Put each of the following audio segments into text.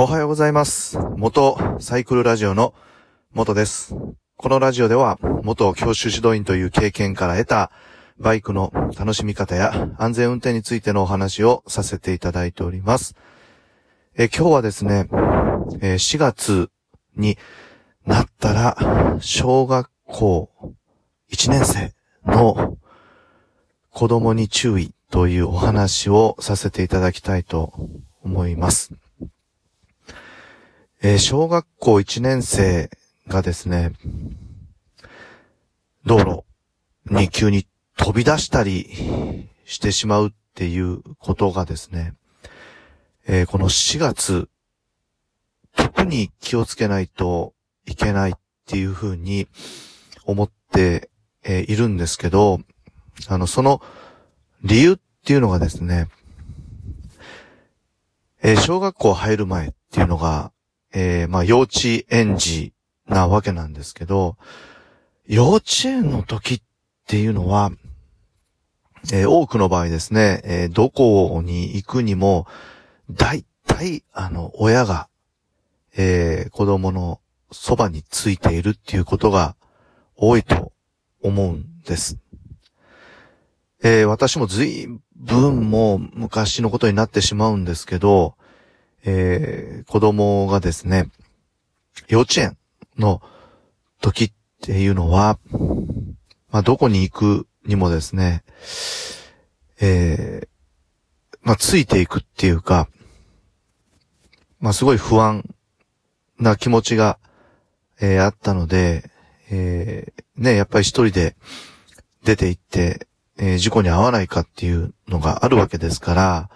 おはようございます。元サイクルラジオの元です。このラジオでは元教習指導員という経験から得たバイクの楽しみ方や安全運転についてのお話をさせていただいております。え今日はですね、え4月になったら小学校1年生の子供に注意というお話をさせていただきたいと思います。えー小学校1年生がですね、道路に急に飛び出したりしてしまうっていうことがですね、えーこの4月、特に気をつけないといけないっていうふうに思って、えーいるんですけど、あの、その理由っていうのがですね、えー小学校入る前っていうのが、えーまあ、幼稚園児なわけなんですけど、幼稚園の時っていうのは、えー多くの場合ですね、えーどこに行くにも、大体、あの、親が、えー子供のそばについているっていうことが多いと思うんです。えー私も随分もう昔のことになってしまうんですけど、えー子供がですね、幼稚園の時っていうのは、まあ、どこに行くにもですね、えーまあ、ついていくっていうか、まあ、すごい不安な気持ちが、えーあったので、えーね、やっぱり一人で出て行って、えー事故に遭わないかっていうのがあるわけですから、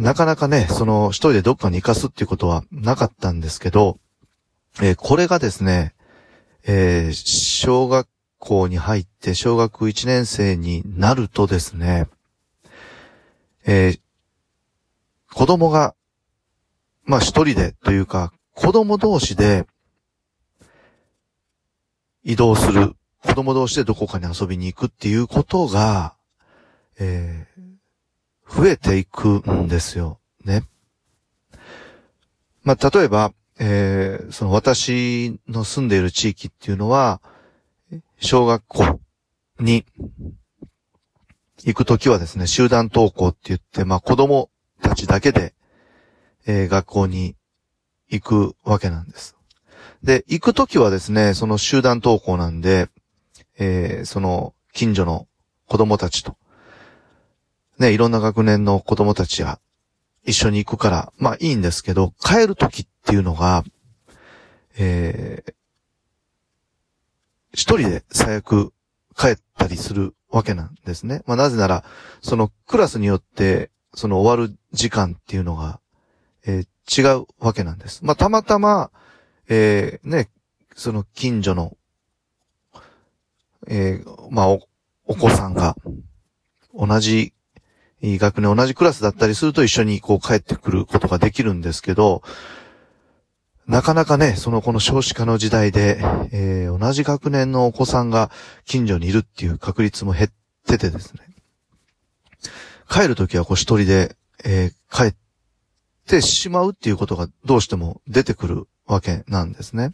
なかなかね、その一人でどっかに行かすっていうことはなかったんですけど、えーこれがですね、えー小学校に入って小学1年生になるとですね、えー子供が、まあ一人でというか、子供同士で移動する、子供同士でどこかに遊びに行くっていうことが、えー増えていくんですよ。ね。まあ、例えば、えーその私の住んでいる地域っていうのは、小学校に行くときはですね、集団登校って言って、まあ、子供たちだけで、えー学校に行くわけなんです。で、行くときはですね、その集団登校なんで、えーその近所の子供たちと、ね、いろんな学年の子供たちが一緒に行くから、まあいいんですけど、帰るときっていうのが、えー一人で最悪帰ったりするわけなんですね。まあなぜなら、そのクラスによって、その終わる時間っていうのが、えー違うわけなんです。まあたまたま、えーね、その近所の、えーまあお、お子さんが、同じ学年同じクラスだったりすると一緒にこう帰ってくることができるんですけど、なかなかね、そのこの少子化の時代で、えー同じ学年のお子さんが近所にいるっていう確率も減っててですね。帰るときはこう一人で、えー帰ってしまうっていうことがどうしても出てくるわけなんですね。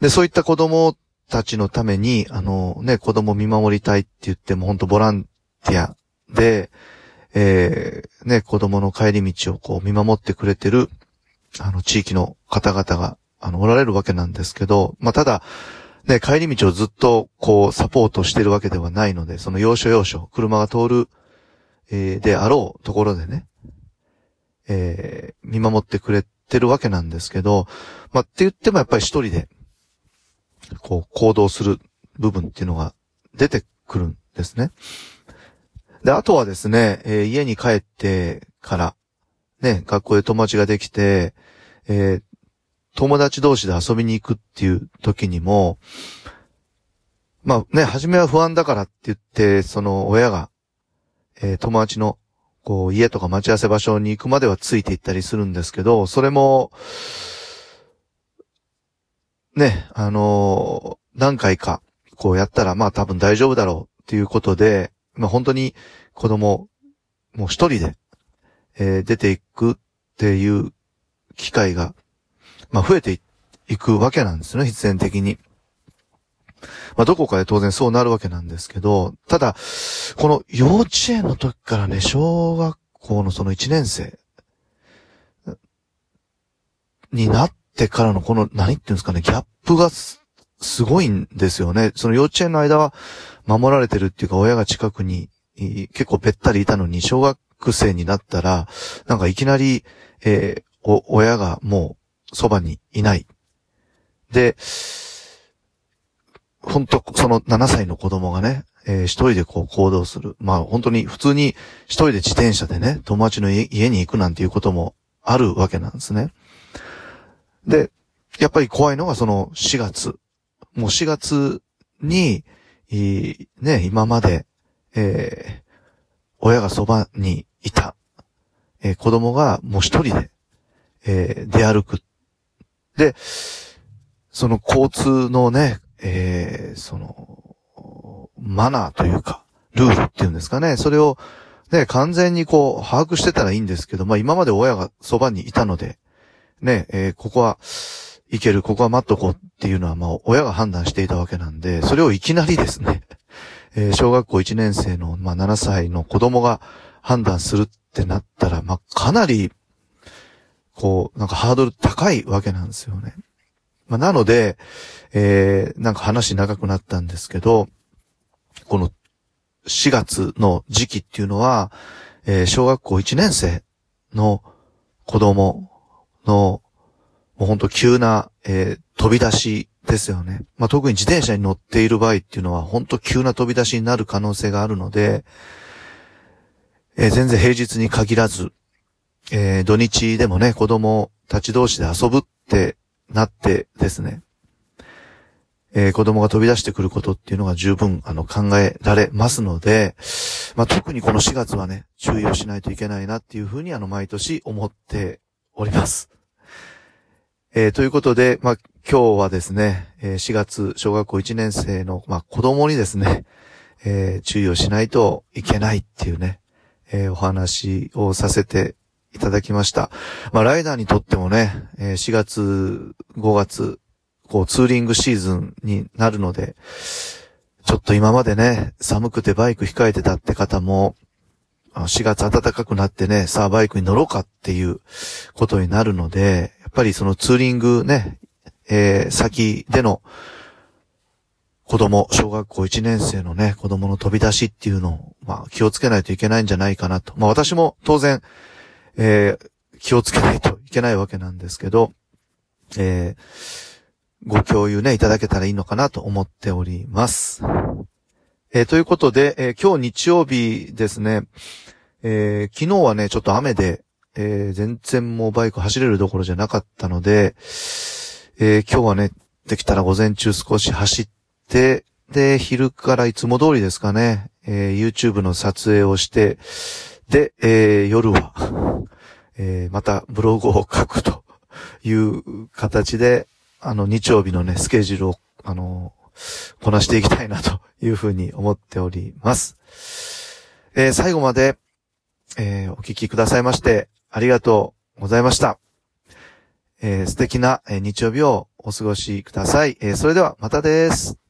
で、そういった子供たちのために、あのね、子供見守りたいって言っても本当ボランティアで、えーね、子供の帰り道をこう見守ってくれてる、あの、地域の方々が、あの、おられるわけなんですけど、まあ、ただ、ね、帰り道をずっと、こう、サポートしてるわけではないので、その要所要所、車が通る、えーであろうところでね、えー見守ってくれてるわけなんですけど、まあ、って言ってもやっぱり一人で、こう、行動する部分っていうのが出てくるんですね。で、あとはですね、えー家に帰ってから、ね、学校で友達ができて、えー友達同士で遊びに行くっていう時にも、まあね、初めは不安だからって言って、その親が、えー友達の、こう、家とか待ち合わせ場所に行くまではついて行ったりするんですけど、それも、ね、あのー何回か、こうやったら、まあ多分大丈夫だろうっていうことで、まあ本当に子供、もう一人で、えー出ていくっていう機会が、まあ増えていくわけなんですね、必然的に。まあどこかで当然そうなるわけなんですけど、ただ、この幼稚園の時からね、小学校のその1年生になってからのこの、何っていうんですかね、ギャップがすごいんですよね。その幼稚園の間は守られてるっていうか、親が近くに結構べったりいたのに、小学生になったら、なんかいきなり、えー、お、親がもうそばにいない。で、本当その7歳の子供がね、えー、一人でこう行動する。まあ本当に普通に一人で自転車でね、友達の家に行くなんていうこともあるわけなんですね。で、やっぱり怖いのがその4月。もう4月に、ね、今まで、えー、親がそばにいた、えー、子供がもう一人で、えー、出歩く。で、その交通のね、えー、その、マナーというか、ルールっていうんですかね、それを、ね、完全にこう、把握してたらいいんですけど、まあ今まで親がそばにいたので、ね、えー、ここは、いける、ここは待っとこうっていうのは、まあ、親が判断していたわけなんで、それをいきなりですね、えー、小学校1年生の、まあ、7歳の子供が判断するってなったら、まあ、かなり、こう、なんかハードル高いわけなんですよね。まあ、なので、えー、なんか話長くなったんですけど、この4月の時期っていうのは、えー、小学校1年生の子供の、もうほんと急な、えー、飛び出しですよね。まあ、特に自転車に乗っている場合っていうのは、ほんと急な飛び出しになる可能性があるので、えー、全然平日に限らず、えー、土日でもね、子供たち同士で遊ぶってなってですね、えー、子供が飛び出してくることっていうのが十分、あの、考えられますので、まあ、特にこの4月はね、注意をしないといけないなっていうふうに、あの、毎年思っております。えー、ということで、まあ、今日はですね、えー、4月小学校1年生の、まあ、子供にですね、えー、注意をしないといけないっていうね、えー、お話をさせていただきました。まあ、ライダーにとってもね、え、4月、5月、こう、ツーリングシーズンになるので、ちょっと今までね、寒くてバイク控えてたって方も、4月暖かくなってね、さあバイクに乗ろうかっていうことになるので、やっぱりそのツーリングね、えー、先での子供、小学校1年生のね、子供の飛び出しっていうのを、まあ気をつけないといけないんじゃないかなと。まあ私も当然、えー、気をつけないといけないわけなんですけど、えー、ご共有ね、いただけたらいいのかなと思っております。えー、ということで、えー、今日日曜日ですね、えー、昨日はね、ちょっと雨で、え全然もうバイク走れるどころじゃなかったので、え今日はね、できたら午前中少し走って、で、昼からいつも通りですかね、え YouTube の撮影をして、で、え夜は、えまたブログを書くという形で、あの、日曜日のね、スケジュールを、あのこなしていきたいなというふうに思っております。えー、最後まで、えー、お聞きくださいまして、ありがとうございました。えー、素敵な、え日曜日をお過ごしください。えそれではまたです。